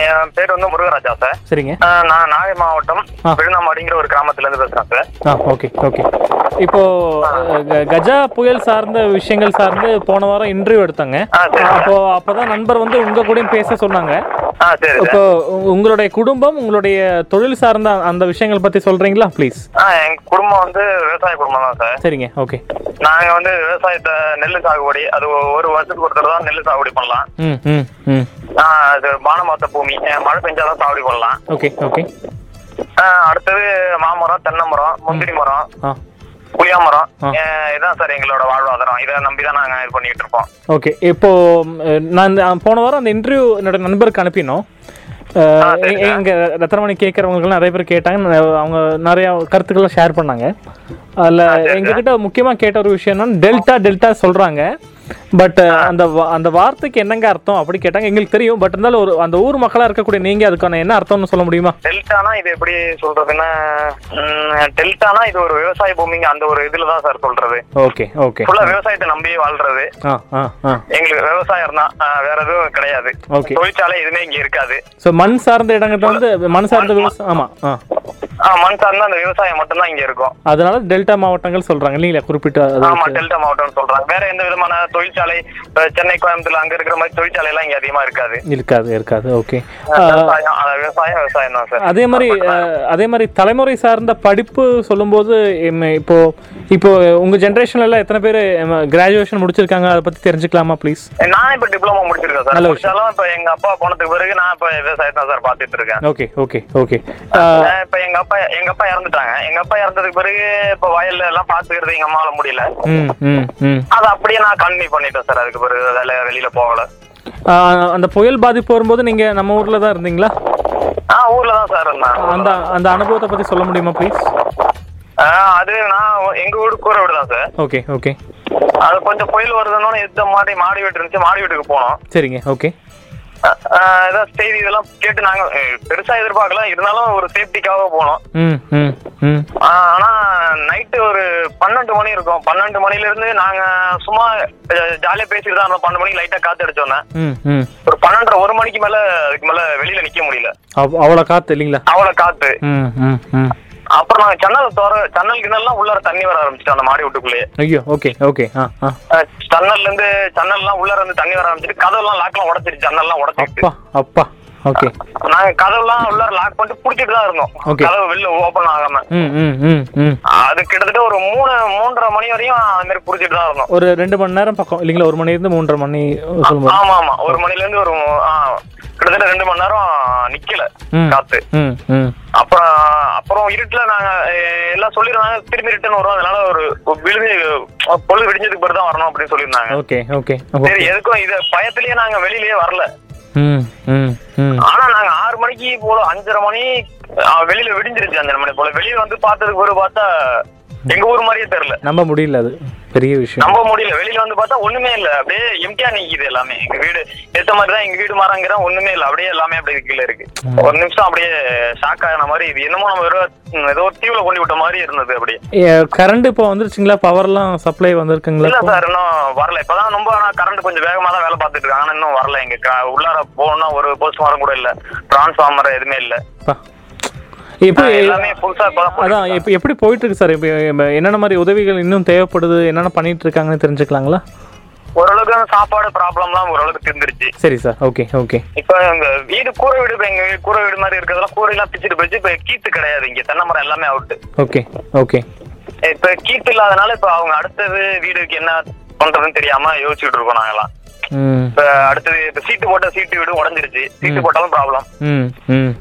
என் பேர் வந்து முருகராஜா சார். சரிங்க. நான் நாகை மாவட்டம் ஆ. விழுந்தாமாடிங்கிற ஒரு கிராமத்துல இருந்து பேசுறேன் சார். Okay okay. இப்போ கஜா புயல் சார்ந்த விஷயங்கள் சார்ந்து போன வாரம் இன்டர்வியூ எடுத்தாங்க. அப்போ அப்பதான் நண்பர் வந்து உங்க கூடயும் பேச சொன்னாங்க. இப்போ உங்களுடைய குடும்பம் உங்களுடைய தொழில் சார்ந்த அந்த விஷயங்கள் பத்தி சொல்றீங்களா ப்ளீஸ் எங்க குடும்பம் வந்து விவசாய குடும்பம் தான் சார். சரிங்க ஓகே. நாங்க வந்து விவசாயத்தை நெல் சாகுபடி அது ஒரு வருஷத்துக்கு ஒரு தடவை தான் நெல் சாகுபடி பண்ணலாம். அது பானமாத்த பூமி. மழை பெஞ்சாதான் சாகுபடி பண்ணலாம் ஓகே ஓகே. அடுத்தது மாமரம் தென்னை மரம் முந்திரி மரம் புளியா மரம் இதான் சார் எங்களோட வாழ்வாதாரம். இதை நம்பி தான் நாங்க இது பண்ணிட்டு இருக்கோம். ஓகே இப்போ நான் போன வாரம் அந்த இன்டர்வியூ என்னோட நண்பருக்கு அனுப்பினோம். எங்க ரத்தனமணி கேட்கறவங்களுக்கு நிறைய பேர் கேட்டாங்க. அவங்க நிறைய கருத்துக்களை ஷேர் பண்ணாங்க. அதில் எங்ககிட்ட முக்கியமாக கேட்ட ஒரு விஷயம் என்னன்னா டெல்டா டெல்டா சொல்றாங்க. பட் அந்த வா- அந்த வார்த்தைக்கு என்னங்க அர்த்தம் அப்படி கேட்டாங்க. எங்களுக்கு தெரியும். பட் இருந்தாலும் ஒரு அந்த ஊர் மக்களா இருக்கக்கூடிய நீங்க அதுக்கான என்ன அர்த்தம்னு சொல்ல முடியுமா? டெல்டானா இது எப்படி சொல்றதுன்னா டெல்டானா இது ஒரு விவசாய பூமிங்க. அந்த ஒரு இதுல தான் சார் சொல்றது. ஓகே ஓகே ஃபுல்லா விவசாயத்தை நம்பியே வாழ்றது. எங்களுக்கு விவசாயம் தான் வேற எதுவும் கிடையாது. ஓகே தொழிற்சாலை எதுவுமே இங்க இருக்காது. ஸோ மண் சார்ந்த இடங்கள்ட்ட வந்து மண் சார்ந்த விவசாயம். ஆமா மண் சார்ந்த அந்த விவசாயம் மட்டும்தான் இங்க இருக்கும். அதனால டெல்டா மாவட்டங்கள் சொல்றாங்க இல்லைங்களா? குறிப்பிட்ட ஆமா. டெல்டா மாவட்டம்னு சொல்றாங்க. வேற எந்த விதமான தொழிற்சாலை சென்னை கோயம்புத்தூர் அங்க இருக்கிற மாதிரி தொழிற்சாலை எல்லாம் இங்க அதிகமா இருக்காது. இருக்காது இருக்காது. ஓகே விவசாயம் விவசாயம் தான் சார். அதே மாதிரி அதே மாதிரி தலைமுறை சார்ந்த படிப்பு சொல்லும்போது இப்போ இப்போ உங்க ஜென்ரேஷன்ல எல்லாம் எத்தனை பேர் கிராஜுவேஷன் முடிச்சிருக்காங்க? அதை பத்தி தெரிஞ்சுக்கலாமா ப்ளீஸ் நான் இப்ப டிப்ளமோ முடிச்சிருக்கேன் சார். முடிச்சாலும் இப்ப எங்க அப்பா போனதுக்கு பிறகு நான் இப்ப விவசாயத்தை தான் சார் பாத்துட்டு இருக்கேன் ஓகே ஓகே ஓகே இப்ப எங்க அப்பா எங்க அப்பா இறந்துட்டாங்க. எங்க அப்பா இறந்ததுக்கு பிறகு இப்ப வயல்ல எல்லாம் பாத்துக்கிறது எங்க அம்மாவால முடியல அதை அப்படியே நான் கண்டினியூ பண்ணிட்டேன் சார். அதுக்கு பிறகு வேலை வெளியில போகல. அந்த புயல் பாதிப்பு வரும்போது நீங்க நம்ம ஊர்ல தான் இருந்தீங்களா? ஆ ஊர்ல தான் சார் இருந்தேன். அந்த அந்த அனுபவத்தை பத்தி சொல்ல முடியுமா ப்ளீஸ் அது நான் எங்க வீடு கூரை வீடு தான் சார். Okay okay. அது கொஞ்சம் புயல் வருதுன்னு எந்த மாதிரி மாடி வீடு இருந்துச்சு மாடி வீட்டுக்கு போனோம். சரிங்க ஓகே. ஏதாவது செய்தி இதெல்லாம் கேட்டு நாங்க பெருசா எதிர்பார்க்கல இருந்தாலும் ஒரு சேஃப்டிக்காக போனோம். நைட்டு ஒரு பன்னெண்டு மணி இருக்கும். பன்னெண்டு மணில இருந்து நாங்க சும்மா ஜாலியா பேசிட்டு தான் பன்னெண்டு மணிக்கு லைட்டா காத்து அடிச்சோன்னே ஒரு பன்னெண்டரை ஒரு மணிக்கு மேல அதுக்கு மேல வெளியில நிக்க முடியல. அவ்- அவ்வளோ காத்து இல்லைங்களா? அவ்வளவு காத்து. அப்புறம் நாங்க ஜன்னல் தோற ஜன்னல் கிணல்லாம் உள்ளார தண்ணி வர ஆரம்பிச்சிட்டோம் அந்த மாடி வீட்டுக்குள்ளேயே. ஐயோ ஓகே ஓகே ஜன்னல்ல இருந்து ஜன்னல்லாம் உள்ளார இருந்து தண்ணி வர ஆரம்பிச்சிட்டு கதவுலாம் லாக்லாம் உடச்சிட்டு ஜன்னல்லாம் உடச்சிட்டு அப்பா அப்பா. ஓகே நாங்க கதவுலாம் உள்ளார லாக் பண்ணிட்டு புடிச்சிட்டு தான் இருந்தோம். கதவு வெளில ஓபன் ஆகாம. அது கிட்டத்தட்ட ஒரு மூணு மூன்றரை மணி வரையும் அது மாதிரி புடிச்சிட்டு தான் இருந்தோம். ஒரு ரெண்டு மணி நேரம் பக்கம் இல்லைங்களா? ஒரு மணி இருந்து மூன்றரை மணி ஆமா ஆமா. ஒரு மணில இருந்து ஒரு கிட்டத்தட்ட ரெண்டு மணி நேரம் நிக்கல. காத்து. அப்புறம் அப்புறம் இருட்டுல நாங்க எல்லாம் சொல்லிருந்தாங்க திரும்பி ரிட்டர்ன் வரும். அதனால ஒரு விழுந்து பொழுது விடிஞ்சதுக்கு பிறகு தான் வரணும் அப்படின்னு சொல்லியிருந்தாங்க. ஓகே ஓகே சரி எதுக்கும் இது பயத்திலேயே நாங்க வெளியிலயே வரல. ஆனா நாங்க ஆறு மணிக்கு போல அஞ்சரை மணி வெளியில விடிஞ்சிருச்சு அஞ்சரை மணி போல. வெளியில வந்து பார்த்ததுக்கு ஒரு பார்த்தா எங்க ஊர் மாதிரியே தெரியல. நம்ப முடியல அது. பெரிய விஷயம். நம்ப முடியல. வெளியில வந்து பார்த்தா ஒண்ணுமே இல்ல. அப்படியே எம்டியா நிக்குது எல்லாமே. எங்க வீடு ஏத்த மாதிரி தான் எங்க வீடு மாறாங்கிற ஒண்ணுமே இல்ல. அப்படியே எல்லாமே அப்படியே கீழே இருக்கு. ஒரு நிமிஷம் அப்படியே ஷாக் ஆகின மாதிரி இது. என்னமோ நம்ம ஏதோ ஒரு தீவுல கொண்டு விட்ட மாதிரி இருந்தது அப்படியே. கரண்ட் இப்போ வந்துருச்சுங்களா? பவர்லாம் சப்ளை வந்திருக்குங்களா இல்ல? சார் இன்னும் வரல. இப்பதான் ரொம்ப ஆனா கரண்ட் கொஞ்சம் வேகமா தான் வேலை பார்த்துட்டு இருக்காங்க. ஆனா இன்னும் வரல. எங்க உள்ளார போகணும்னா ஒரு போஸ்ட் மாரம் கூட இல்ல. டிரான்ஸ்ஃபார்மர் எதுவுமே இல்ல. எப்படி அதான் இப்போ எப்படி போயிட்டு இருக்கு சார் இப்போ என்னென்ன மாதிரி உதவிகள் இன்னும் தேவைப்படுது? என்னென்ன பண்ணிட்டு இருக்காங்கன்னு தெரிஞ்சுக்கலாங்களா? ஓரளவுக்கு அந்த சாப்பாடு ப்ராப்ளம்லாம் ஓரளவுக்கு தெரிஞ்சிருச்சு சரி சார் ஓகே ஓகே இப்ப எங்க வீடு கூரை வீடு இப்ப எங்க கூரை வீடு மாதிரி இருக்கிறதெல்லாம் கூரை எல்லாம் பிச்சுட்டு போயிடுச்சு. இப்ப கீத்து கிடையாது. இங்க தென்னை மரம் எல்லாமே அவுட்டு ஓகே ஓகே இப்ப கீத்து இல்லாதனால இப்ப அவங்க அடுத்தது வீடுக்கு என்ன பண்றதுன்னு தெரியாம யோசிச்சுட்டு இருக்கோம் நாங்கெல்லாம். அடுத்தது இப்ப சீட்டு போட்ட சீட்டு வீடு உடஞ்சிருச்சு. சீட்டு போட்டாலும் ப்ராப்ளம் ம் ம்.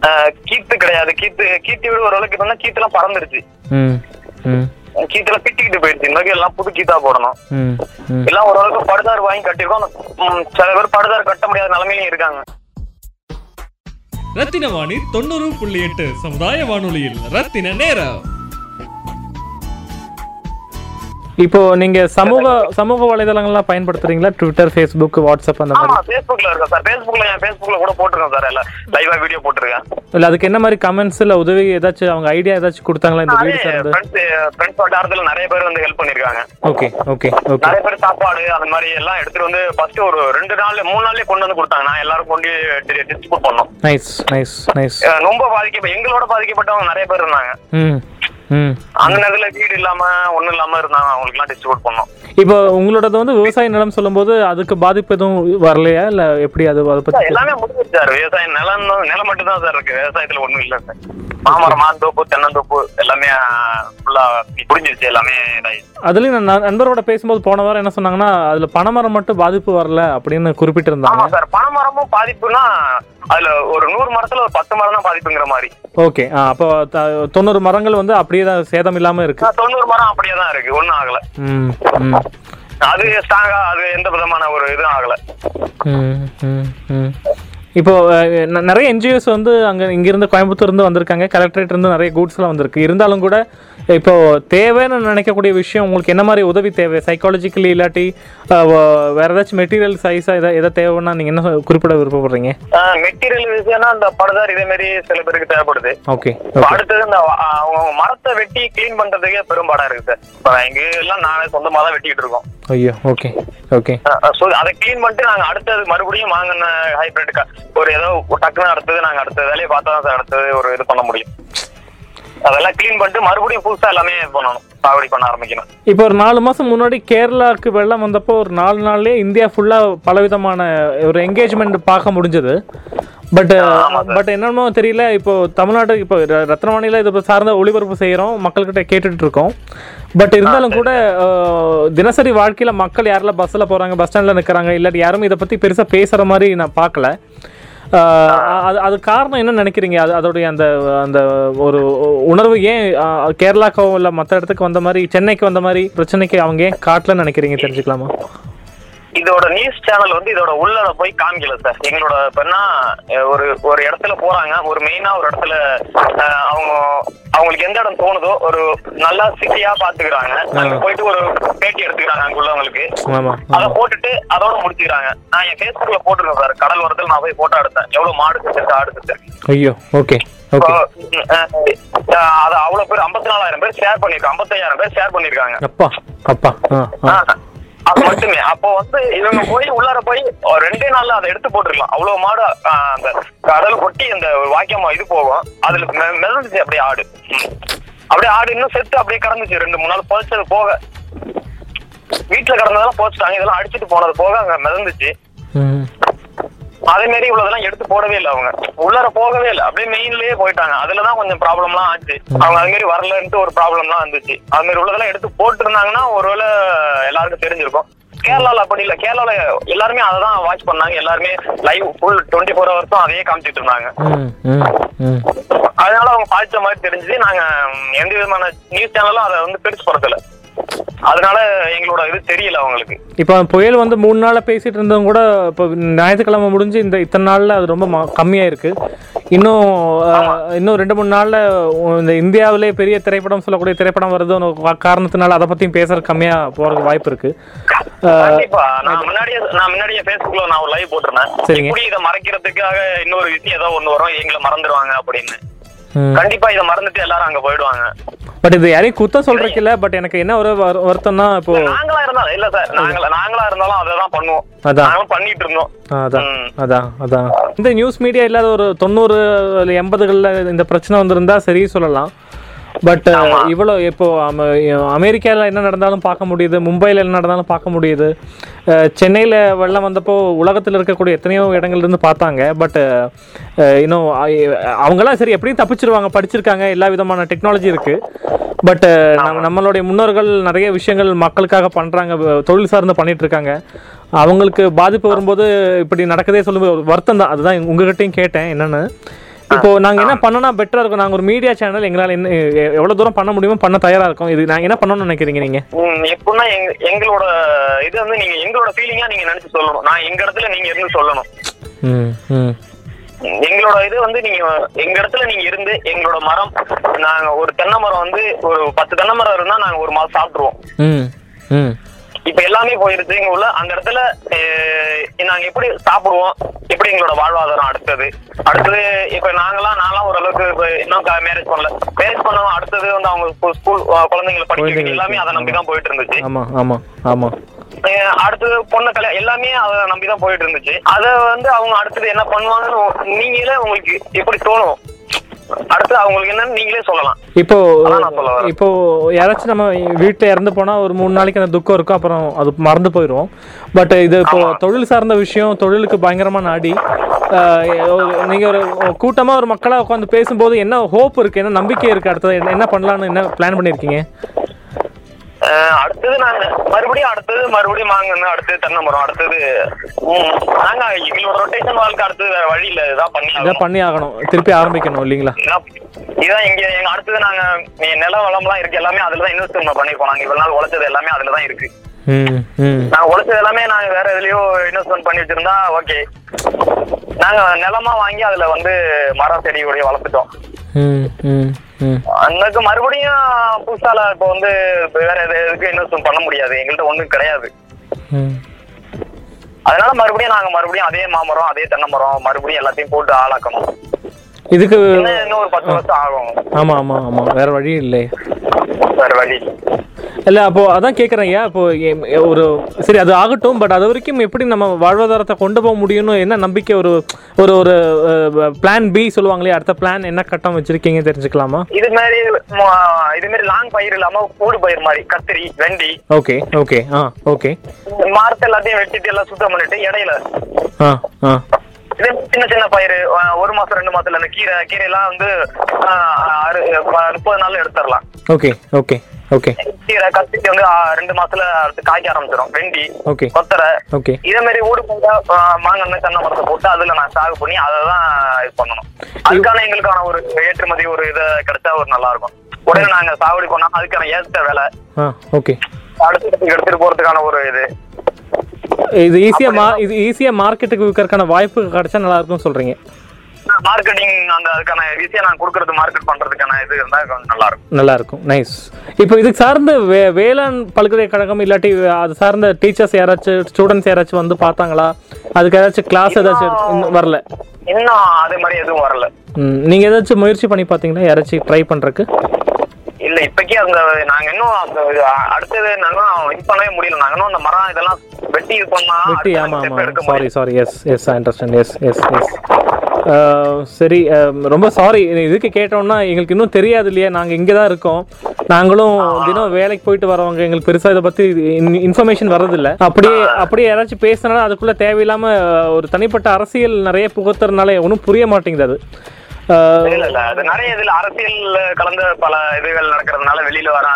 கீத்து கிடையாது. கீத்து கீத்து வீடு ஓரளவுக்கு இருந்தா கீத்து எல்லாம் பறந்துருச்சு. ம் ம். கீத்துல பிட்டிக்கிட்டு போயிடுச்சு. இந்த எல்லாம் புது கீத்தா போடணும். எல்லாம் ஓரளவுக்கு படுதார் வாங்கி கட்டியிருக்கோம். ம், சில பேர் படுதார் கட்ட முடியாத நிலைமையிலும் இருக்காங்க. ரத்தின வாணி தொண்ணூறு புள்ளி எட்டு சமுதாய வானொலியில் ரத்தின நேரம். இப்போ நீங்க சமூக சமூக வலைதளங்கள்லாம் பயன்படுத்துறீங்களா? ட்விட்டர் ஃபேஸ்புக் வாட்ஸ்அப் அந்த மாதிரி? Facebookல இருக்கேன் சார். என் Facebookல கூட போட்டிருக்கேன் சார் எல்லாம். லைவா வீடியோ போட்டிருக்கேன். இல்ல அதுக்கு என்ன மாதிரி கமெண்ட்ஸ் இல்ல உதவி ஏதாச்சும் அவங்க ஐடியா ஏதாச்சும் கொடுத்தாங்களா இந்த வீடு சார்ந்து? ஃப்ரெண்ட்ஸ் ஃப்ரெண்ட்ஸ் வட்டாரத்துல நிறைய பேர் வந்து ஹெல்ப் பண்ணிருக்காங்க. ஓகே ஓகே ஓகே நிறைய பேர் சாப்பாடு அந்த மாதிரி எல்லாம் எடுத்துட்டு வந்து ஃபர்ஸ்ட் ஒரு ரெண்டு நாள் மூணு நாள்லயே கொண்டு வந்து கொடுத்தாங்க. நான் எல்லாரும் கொண்டு டிஸ்ட்ரிபியூட் பண்ணோம். நைஸ் நைஸ் நைஸ் ரொம்ப பாதிக்கப்ப எங்களோட பாதிக்கப்பட்டவங்க நிறைய பேர் இருந்தாங்க. அந்த நேரத்துல வீடு இல்லாம ஒண்ணும் இல்லாம இருந்தாங்க. அவங்களுக்கு எல்லாம் டிஸ்ட்ரிபியூட் பண்ணோம். இப்போ உங்களோடது வந்து விவசாய நிலம் சொல்லும்போது அதுக்கு பாதிப்பு எதுவும் வரலையா? இல்ல எப்படி அது அதை பத்தி எல்லாமே முடிஞ்சிருச்சு சார். விவசாயம் நிலம் நிலம் மட்டும் தான் சார் இருக்கு. விவசாயத்துல ஒண்ணும் இல்ல சார். மாமரம் மாந்தோப்பு தென்னந்தோப்பு எல்லாமே ஃபுல்லா முடிஞ்சிருச்சு எல்லாமே. அதுலயும் நான் நண்பரோட பேசும்போது போன வாரம் என்ன சொன்னாங்கன்னா அதுல பனைமரம் மட்டும் பாதிப்பு வரல அப்படின்னு குறிப்பிட்டிருந்தாங்க. சார் பனைமரமும் பாதிப்புனா அதுல ஒரு நூறு மரத்துல ஒரு பத்து மரம் தான் பாதிப்புங்கிற மாதிரி. ஓகே அப்போ தொண்ணூறு மரங்கள் வந்து அப்படியே தான் சேதம் இல்லாம இருக்கு. தொண்ணூறு மரம் அப்படியே தான் இருக்கு ஒண்ணும் ஆகல. அது ஸ்ட்ராங்கா அது எந்த விதமான ஒரு இதுவும் ஆகல. ம், ம், ம். இப்போ அஹ், ந- நிறைய என்ஜிஓஸ் வந்து அங்க இங்கிருந்து கோயம்புத்தூர் இருந்து வந்திருக்காங்க. கலெக்டரேட் இருந்து நிறைய கூட்ஸ்லாம் வந்திருக்கு. இருந்தாலும் கூட இப்போ தேவைன்னு நினைக்கக்கூடிய விஷயம் உங்களுக்கு என்ன மாதிரி உதவி தேவை? சைக்காலஜிக்கலி இல்லாட்டி வேற ஏதாச்சும் மெட்டீரியல் சைஸா எதா எதை தேவைன்னா நீங்க என்ன குறிப்பிட விருப்பப்படுறீங்க? மெட்டீரியல் விஷயம்னா அந்த படுதார் இதே மாதிரி சில பேருக்கு தேவைப்படுது. ஓகே அடுத்தது இந்த மரத்தை வெட்டி க்ளீன் பண்றதுக்கே பெரும்பாடா இருக்கு சார். இப்ப எங்க எல்லாம் நானே சொந்தமா தான் வெட்டிட்டு இருக்கோம். ஐயோ ஓகே ஓகே சோ அதை க்ளீன் பண்ணிட்டு நாங்க அடுத்தது மறுபடியும் வாங்கின ஹைபிரிட் ஒரு ஏதோ டக்குன்னு அடுத்தது நாங்க அடுத்த வேலையை பார்த்தா தான் சார் அடுத்தது ஒரு இது பண்ண முடியும். அதெல்லாம் க்ளீன் பண்ணிட்டு மறுபடியும் புதுசா எல்லாமே பண்ணணும். சாகுபடி பண்ண ஆரம்பிக்கணும். இப்போ ஒரு நாலு மாசம் முன்னாடி கேரளாவுக்கு வெள்ளம் வந்தப்போ ஒரு நாலு நாள்லயே இந்தியா ஃபுல்லா பலவிதமான ஒரு என்கேஜ்மெண்ட் பார்க்க முடிஞ்சது. பட் பட் என்னமோ தெரியல இப்போ தமிழ்நாடு இப்போ ரத்னவாணியில இது சார்ந்த ஒளிபரப்பு செய்கிறோம் மக்கள்கிட்ட கேட்டுட்டு இருக்கோம். பட் இருந்தாலும் கூட அஹ், தினசரி வாழ்க்கையில மக்கள் யாரெல்லாம் பஸ்ஸில் போறாங்க பஸ் ஸ்டாண்ட்ல நிற்கிறாங்க இல்லாட்டி யாரும் இதை பத்தி பெருசா பேசுற மாதிரி நான் பார்க்கல. அது அது காரணம் என்ன நினைக்கிறீங்க? அது அதோடைய அந்த அந்த ஒரு உணர்வு ஏன் கேரளாக்கோ இல்லை மற்ற இடத்துக்கு வந்த மாதிரி சென்னைக்கு வந்த மாதிரி பிரச்சனைக்கு அவங்க ஏன் காட்டலன்னு நினைக்கிறீங்க தெரிஞ்சுக்கலாமா? இதோட நியூஸ் சேனல் வந்து இதோட உள்ளத போய் காமிக்கல சார் எங்களோட இப்பன்னா ஒரு ஒரு இடத்துல போறாங்க. ஒரு மெயினா ஒரு இடத்துல அவங்க அவங்களுக்கு எந்த இடம் தோணுதோ ஒரு நல்லா சிட்டியா பாத்துக்கிறாங்க. அங்க போயிட்டு ஒரு பேட்டி எடுத்துக்கிறாங்க அங்க உள்ளவங்களுக்கு அதை போட்டுட்டு அதோட முடிச்சுக்கிறாங்க. நான் என் Facebookல போட்டிருக்கேன் சார். கடல் ஓரத்துல நான் போய் போட்டோ எடுத்தேன். எவ்வளவு மாடு செத்துருக்கு ஆடு செத்துருக்கு ஐயோ ஓகே அது அவ்வளவு பேர் ஐம்பத்தி நாலாயிரம் பேர் ஷேர் பண்ணிருக்காங்க. ஐம்பத்தையாயிரம் பேர் ஷேர் பண்ணிருக்காங்க. அப்பா அப்பா. அது மட்டுமே. அப்போ வந்து இவங்க போய் உள்ளார போய் ரெண்டே நாள்ல அதை எடுத்து போட்டுருக்கலாம் அவ்வளவு மாடு அந்த கடல் கொட்டி அந்த வாக்கியமா இது போகும். அதுல மெ- மிதந்துச்சு அப்படியே ஆடு. அப்படியே ஆடு இன்னும் செத்து அப்படியே கடந்துச்சு. ரெண்டு மூணு நாள் புதைச்சது போக. வீட்டுல கிடந்ததெல்லாம் போச்சுட்டாங்க இதெல்லாம் அடிச்சுட்டு போனது போக அங்க மிதந்துச்சு. அதே மாதிரி இவ்வளவுதெல்லாம் எடுத்து போடவே இல்லை அவங்க. உள்ளார போகவே இல்லை. அப்படியே மெயின்லயே போயிட்டாங்க. அதுலதான் கொஞ்சம் ப்ராப்ளம்லாம் ஆச்சு. அவங்க அது மாதிரி வரலன்ட்டு ஒரு ப்ராப்ளம்லாம் வந்துச்சு. அது மாதிரி உள்ளதெல்லாம் எடுத்து போட்டிருந்தாங்கன்னா ஒருவேளை எல்லாருக்கும் தெரிஞ்சிருக்கும். கேரளால அப்படி இல்ல. கேரளால எல்லாருமே அதை தான் வாட்ச் பண்ணாங்க. எல்லாருமே லைவ் ஃபுல் டுவெண்ட்டி ஃபோர் ஹவர்ஸும் அதையே காமிச்சிட்டு இருந்தாங்க. அதனால அவங்க பாதிச்ச மாதிரி தெரிஞ்சது. நாங்க எந்த விதமான நியூஸ் சேனலும் அதை வந்து பெருசு படுத்தல. அதனால எங்களோட இது தெரியல அவங்களுக்கு. இப்போ புயல் வந்து மூணு நாளா பேசிட்டு இருந்தவங்க கூட இப்போ ஞாயிற்றுக்கிழமை முடிஞ்சு இந்த இத்தனை நாள்ல அது ரொம்ப கம்மியா இருக்கு இன்னும் இன்னும் ரெண்டு மூணு நாள்ல இந்த இந்தியாவிலே பெரிய திரைப்படம் சொல்லக்கூடிய திரைப்படம் வருதுன்னு கா- காரணத்தினால அதை பத்தியும் பேசுற கம்மியா போறதுக்கு வாய்ப்பு இருக்கு. நான் முன்னாடியே நான் முன்னாடியே Facebookல நான் ஒரு லைவ் போட்டிருந்தேன். இப்படி இதை மறைக்கிறதுக்காக இன்னொரு விஷயம் ஏதோ ஒண்ணு வரும் எங்களை மறந்துடுவாங்க அப்படின்னு. கண்டிப்பா இதை மறந்துட்டு எல்லாரும் அங்க போயிடுவாங்க. பட் இது யாரையும் குத்தம் சொல்றதுக்கு இல்ல பட் எனக்கு என்ன ஒரு வரு- வருத்தம்னா இப்போ நாங்களா இருந்தாலும் இல்ல சார் நாங்களா நாங்களா இருந்தாலும் அதை தான் பண்ணுவோம் அதான். பண்ணிட்டு இருந்தோம். அதான். அதான் அதான் இந்த நியூஸ் மீடியா இல்லாத ஒரு தொண்ணூறு எண்பதுகளில் இந்த பிரச்சனை வந்திருந்தா சரி சொல்லலாம். பட் இவ்வளோ இப்போ அம- அமெரிக்கால என்ன நடந்தாலும் பார்க்க முடியுது மும்பையில் என்ன நடந்தாலும் பார்க்க முடியுது. சென்னையில் வெள்ளம் வந்தப்போ உலகத்தில் இருக்கக்கூடிய எத்தனையோ இடங்கள்ல இருந்து பார்த்தாங்க. பட் இன்னும் அவங்களாம் சரி எப்படியும் தப்பிச்சிருவாங்க படிச்சிருக்காங்க எல்லா விதமான டெக்னாலஜி இருக்கு. பட் நம்ம நம்மளுடைய முன்னோர்கள் நிறைய விஷயங்கள் மக்களுக்காக பண்றாங்க வ- தொழில் சார்ந்து பண்ணிட்டு இருக்காங்க. அவங்களுக்கு பாதிப்பு வரும்போது இப்படி நடக்கதே சொல்லும்போது வருத்தம் தான். அதுதான் உங்ககிட்டயும் கேட்டேன் என்னன்னு. இப்போ நாங்க என்ன பண்ணனா பெட்டரா இருக்கும். நாங்க ஒரு மீடியா சேனல் எங்களால என்ன எவ்வளவு தூரம் பண்ண முடியுமோ பண்ண தயாரா இருக்கோம். இது நாங்க என்ன பண்ணணும்னு நினைக்கிறீங்க நீங்க? எப்படின்னா எங்க எங்களோட இது வந்து நீங்க எங்களோட ஃபீலிங்கா நீங்க நினைச்சு சொல்லணும். நான் எங்க இடத்துல நீங்க இருந்து சொல்லணும். எங்களோட இது வந்து நீங்க எங்க இடத்துல நீங்க இருந்து எங்களோட மரம் நாங்க ஒரு தென்னை மரம் வந்து ஒரு பத்து தென்னை மரம் இருந்தா நாங்க ஒரு மாசம் சாப்பிட்டுருவோம். ம் ம். இப்ப எல்லாமே போயிருச்சு இங்க உள்ள அந்த இடத்துல நாங்க எப்படி சாப்பிடுவோம்? எப்படி எங்களோட வாழ்வாதாரம் அடுத்தது? அடுத்தது இப்ப நாங்கெல்லாம் நான்லாம் ஓரளவுக்கு இப்ப இன்னும் மேரேஜ் பண்ணல. மேரேஜ் பண்ணவும் அடுத்தது வந்து அவங்க ஸ்கூல் குழந்தைங்களை படிக்க. எல்லாமே அதை நம்பி தான் போயிட்டு இருந்துச்சு ஆமா ஆமா. ஆமா அடுத்தது பொண்ணு கல்யாணம் எல்லாமே அதை நம்பி தான் போயிட்டு இருந்துச்சு அதை வந்து அவங்க அடுத்தது என்ன பண்ணுவாங்கன்னு நீங்களே உங்களுக்கு எப்படி தோணும்? அடுத்து அவங்களுக்கு என்னன்னு நீங்களே சொல்லலாம். இப்போ. இப்போ யாராச்சும் நம்ம வீட்டில் இறந்து போனா ஒரு மூணு நாளைக்கு அந்த துக்கம் இருக்கும் அப்புறம் அது மறந்து போயிடும் பட் இது இப்போ தொழில் சார்ந்த விஷயம் தொழிலுக்கு பயங்கரமா நாடி. நீங்க ஒரு கூட்டமா ஒரு மக்களா உட்காந்து பேசும்போது என்ன ஹோப் இருக்கு என்ன நம்பிக்கை இருக்கு அடுத்தது என்ன- பண்ணலாம்னு என்ன பிளான் பண்ணிருக்கீங்க? அடுத்தது நாங்க மறுபடியும் அடுத்தது மறுபடியும் வாங்கணும். அடுத்தது தென்னை மரம் அடுத்தது நாங்க எங்களோட ரொட்டேஷன் வாழ்க்கை அடுத்தது வேற வழி இல்ல. இதான் பண்ணி இதை ஆகணும். பண்ணி ஆகணும். திருப்பி ஆரம்பிக்கணும் இல்லைங்களா? இதான் இதான் இங்க எங்க அடுத்தது நாங்க நில வளம்லாம் இருக்கு. எல்லாமே அதுல தான் இன்வெஸ்ட்மெண்ட் பண்ணிருக்கோம் நாங்க. இவ்வளவு நாள் உழைச்சது எல்லாமே அதுல தான் இருக்கு நாங்க உழைச்சது எல்லாமே நாங்க வேற எதுலயோ இன்வெஸ்ட்மெண்ட் பண்ணி வச்சிருந்தா ஓகே நாங்க நிலமா வாங்கி அதுல வந்து மரம் செடி கொடி வளர்த்துட்டோம். அன்னைக்கு மறுபடியும் புதுசால இப்போ வந்து வேற எது எதுக்கு இன்வெஸ்ட்மெண்ட் பண்ண முடியாது. எங்கள்கிட்ட ஒண்ணும் கிடையாது. அதனால மறுபடியும் நாங்க மறுபடியும் அதே மாமரம் அதே தென்னை மரம் மறுபடியும் எல்லாத்தையும் போட்டு ஆளாக்கணும். இதுக்கு இன்னும் இன்னும் ஒரு பத்து வருஷம் ஆகும். ஆமா ஆமா ஆமா. வேற வழி இல்லை. வேற வழி இல்ல. இல்ல அப்போ அதான் கேக்குறேன் ஐயா இப்போ எம்- ஒரு சரி அது ஆகட்டும் பட் அது வரைக்கும் எப்படி நம்ம வாழ்வாதாரத்தை கொண்டு போக முடியும்னு என்ன நம்பிக்கை ஒரு ஒரு ஒரு பிளான் பி சொல்லுவாங்களே அடுத்த பிளான் என்ன கட்டம் வச்சிருக்கீங்க தெரிஞ்சுக்கலாமா? இது மாதிரி இது மாதிரி லாங் பயிர் இல்லாம ஊடு பயிர் மாதிரி கத்திரி வெண்டி. ஓகே ஓகே ஆ ஓகே மரத்தை எல்லாத்தையும் வெட்டிட்டு எல்லாம் சுத்தம் பண்ணிட்டு இடையில. ஆ ஆ. சின்ன சின்ன பயிர் ஒரு மாசம் ரெண்டு மாசத்துல இந்த கீரை கீரை எல்லாம் வந்து முப்பது நாள்ல எடுத்துடலாம். ஓகே ஓகே ஓகே கீரை கத்திரி வந்து ரெண்டு மாசத்துல காய்க்க ஆரம்பிச்சிடும் வெண்டி ஓகே கொத்தரை. ஓகே இதே மாதிரி ஊடு போட்டா மாங்கன்னு தென்னை மரத்தை போட்டு அதுல நான் சாகு பண்ணி அதை தான் இது பண்ணணும். அதுக்கான எங்களுக்கான ஒரு ஏற்றுமதி ஒரு இது கிடைச்சா ஒரு நல்லா இருக்கும் உடனே நாங்க சாகுபடி பண்ணா அதுக்கான ஏற்ற வேலை. ஓகே அடுத்த இடத்துக்கு எடுத்துட்டு போறதுக்கான ஒரு இது. இது ஈஸியா இது ஈஸியா மார்க்கெட்டுக்கு விற்கறதுக்கான வாய்ப்பு கிடைச்சா நல்லா இருக்கும்னு சொல்றீங்க. மார்க்கெட்டிங் அந்த அதுக்கான விஷயம் நான் கொடுக்கறது மார்க்கெட் பண்றதுக்கான இது இருந்தா கொஞ்சம் நல்லா இருக்கும் நல்லா இருக்கும் நைஸ் இப்போ இதுக்கு சார்ந்து வே வேளாண் பல்கலைக்கழகம் இல்லாட்டி அது சார்ந்த டீச்சர்ஸ் யாராச்சும் ஸ்டூடெண்ட்ஸ் யாராச்சும் வந்து பார்த்தாங்களா? அதுக்கு ஏதாச்சும் கிளாஸ் ஏதாச்சும் வரல? இன்னும் அதே மாதிரி எதுவும் வரல. நீங்க ஏதாச்சும் முயற்சி பண்ணி பார்த்தீங்களா? யாராச்சும் ட்ரை பண்றதுக்கு? இல்ல இப்போக்கி அந்த நாங்க இன்னும் அந்த அடுத்தது நாங்க இது பண்ணவே முடியல. நாங்க இன்னும் அந்த மரம் இதெல்லாம் வெட்டி பண்ணா வெட்டி ஆமா ஆமா. Sorry sorry yes yes I understand yes yes yes சரி ரொம்ப சாரி இதுக்கு கேட்டோம்னா எங்களுக்கு இன்னும் தெரியாது இல்லையா? நாங்கள் இங்கே தான் இருக்கோம். நாங்களும் தினம் வேலைக்கு போயிட்டு வரவங்க எங்களுக்கு பெருசாக இதை பற்றி இன்ஃபர்மேஷன் வர்றதில்ல. அப்படியே அப்படியே யாராச்சும் பேசினாலும் அதுக்குள்ளே தேவையில்லாம அஹ், ஒரு தனிப்பட்ட அரசியல் நிறைய புகுத்துறதுனால ஒன்றும் புரிய மாட்டேங்குது அது. நிறைய இதுல அரசியல் கலந்த பல இதுகள் நடக்கிறதுனால வெளியில வர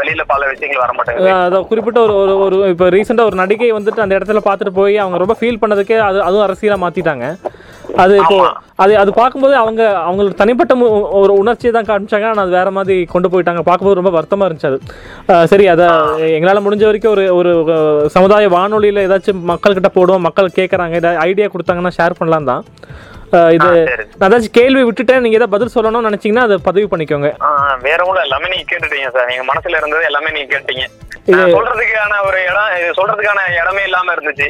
வெளியில பல விஷயங்கள் வர மாட்டேங்குது. அதை குறிப்பிட்ட ஒரு ஒரு ஒரு இப்போ ரீசெண்டாக ஒரு நடிகை வந்துட்டு அந்த இடத்துல பார்த்துட்டு போய் அவங்க ரொம்ப ஃபீல் பண்ணதுக்கே அது அதுவும் அரசியலாக மாற்றிட்டாங்க அது இப்போ. அது அது பார்க்கும்போது அவங்க அவங்களுக்கு தனிப்பட்ட ஒரு உணர்ச்சியை தான் காமிச்சாங்க. ஆனால் அது வேற மாதிரி கொண்டு போயிட்டாங்க. பார்க்கும்போது ரொம்ப வருத்தமாக இருந்துச்சு அது. சரி அதை எங்களால் முடிஞ்ச வரைக்கும் ஒரு ஒரு சமுதாய வானொலியில் ஏதாச்சும் மக்கள்கிட்ட போடுவோம் மக்கள் கேட்குறாங்க ஏதாவது ஐடியா கொடுத்தாங்கன்னா ஷேர் பண்ணலாம் தான் இது ஏதாச்சும் கேள்வி விட்டுட்டேன். நீங்கள் ஏதாவது பதில் சொல்லணும்னு நினச்சிங்கன்னா அதை பதிவு பண்ணிக்கோங்க. வேற ஒண்ணும் எல்லாமே நீங்க கேட்டுட்டீங்க சார். நீங்க மனசுல இருந்தது எல்லாமே நீங்க கேட்டீங்க. சொல்றதுக்கான ஒரு இடம் இது சொல்றதுக்கான இடமே இல்லாம இருந்துச்சு.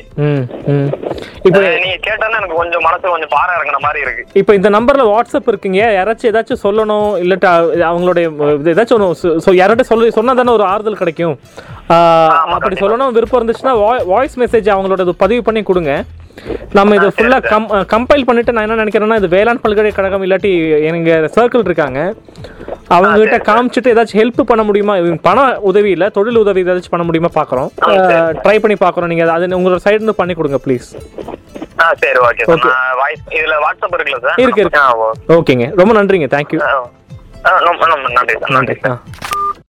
இப்போ நீங்க கேட்டோன்னா எனக்கு கொஞ்சம் மனசு கொஞ்சம் பாரம் இறங்குன மாதிரி இருக்கு. இப்போ இந்த நம்பர்ல வாட்ஸ்அப் இருக்குங்க. யாராச்சும் ஏதாச்சும் சொல்லணும் இல்லாட்டா அவங்களுடைய ஏதாச்சும் ஒன்று யார்கிட்ட சொல்லி சொன்னா தானே ஒரு ஆறுதல் கிடைக்கும். அப்படி சொல்லணும் விருப்பம் இருந்துச்சுன்னா வாய்ஸ் மெசேஜ் அவங்களோட பதிவு பண்ணி கொடுங்க. நம்ம இது ஃபுல்லாக கம் கம்பைல் பண்ணிட்டு நான் என்ன நினைக்கிறேன்னா இது வேளாண் பல்கலைக்கழகம் இல்லாட்டி எங்க சர்க்கிள் இருக்காங்க. அவங்க கிட்ட காமிச்சிட்டு ஏதாச்சும் ஹெல்ப் பண்ண முடியுமா? பண உதவி இல்ல தொழில் உதவி ஏதாச்சும் பண்ண முடியுமா பாக்குறோம். ட்ரை பண்ணி பாக்குறோம். நீங்க அது உங்களோட சைடு இருந்து பண்ணி கொடுங்க ப்ளீஸ் ஆ சரி ஓகே சார். Okay. நான் வாய்ஸ் இதுல வாட்ஸ்அப் இருக்குல்ல சார்? இருக்கு, இருக்கு. ஓகேங்க. ரொம்ப நன்றிங்க. தேங்க்யூ நன்றி நன்றி.